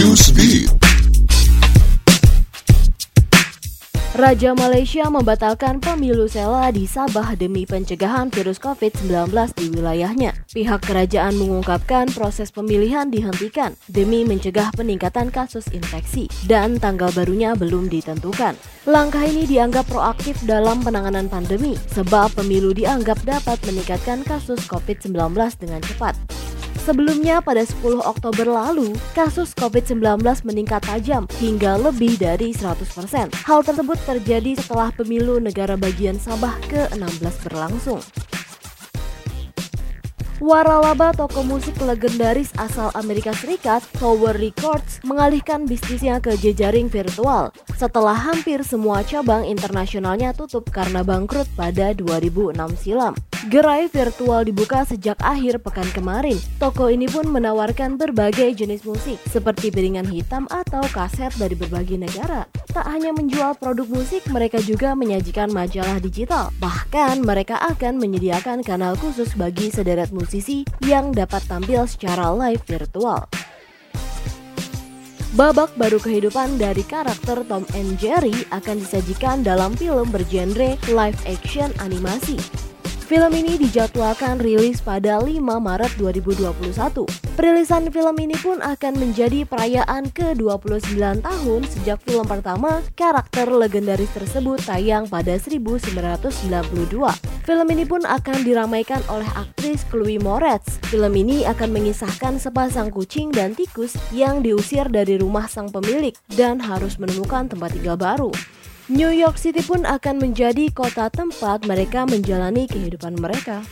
Newsbeat. Raja Malaysia membatalkan pemilu Sela di Sabah demi pencegahan virus COVID-19 di wilayahnya. Pihak kerajaan mengungkapkan proses pemilihan dihentikan demi mencegah peningkatan kasus infeksi dan tanggal barunya belum ditentukan. Langkah ini dianggap proaktif dalam penanganan pandemi sebab pemilu dianggap dapat meningkatkan kasus COVID-19 dengan cepat. Sebelumnya pada 10 Oktober lalu, kasus COVID-19 meningkat tajam hingga lebih dari 100%. Hal tersebut terjadi setelah pemilu negara bagian Sabah ke-16 berlangsung. Waralaba toko musik legendaris asal Amerika Serikat, Tower Records, mengalihkan bisnisnya ke jejaring virtual setelah hampir semua cabang internasionalnya tutup karena bangkrut pada 2006 silam. Gerai virtual dibuka sejak akhir pekan kemarin. Toko ini pun menawarkan berbagai jenis musik seperti piringan hitam atau kaset dari berbagai negara. Tak hanya menjual produk musik, mereka juga menyajikan majalah digital. Bahkan mereka akan menyediakan kanal khusus bagi sederet musisi yang dapat tampil secara live virtual. Babak baru kehidupan dari karakter Tom and Jerry akan disajikan dalam film bergenre live action animasi. Film ini dijadwalkan rilis pada 5 Maret 2021. Perilisan film ini pun akan menjadi perayaan ke-29 tahun sejak film pertama karakter legendaris tersebut tayang pada 1992. Film ini pun akan diramaikan oleh aktris Chloe Moretz. Film ini akan mengisahkan sepasang kucing dan tikus yang diusir dari rumah sang pemilik dan harus menemukan tempat tinggal baru. New York City pun akan menjadi kota tempat mereka menjalani kehidupan mereka.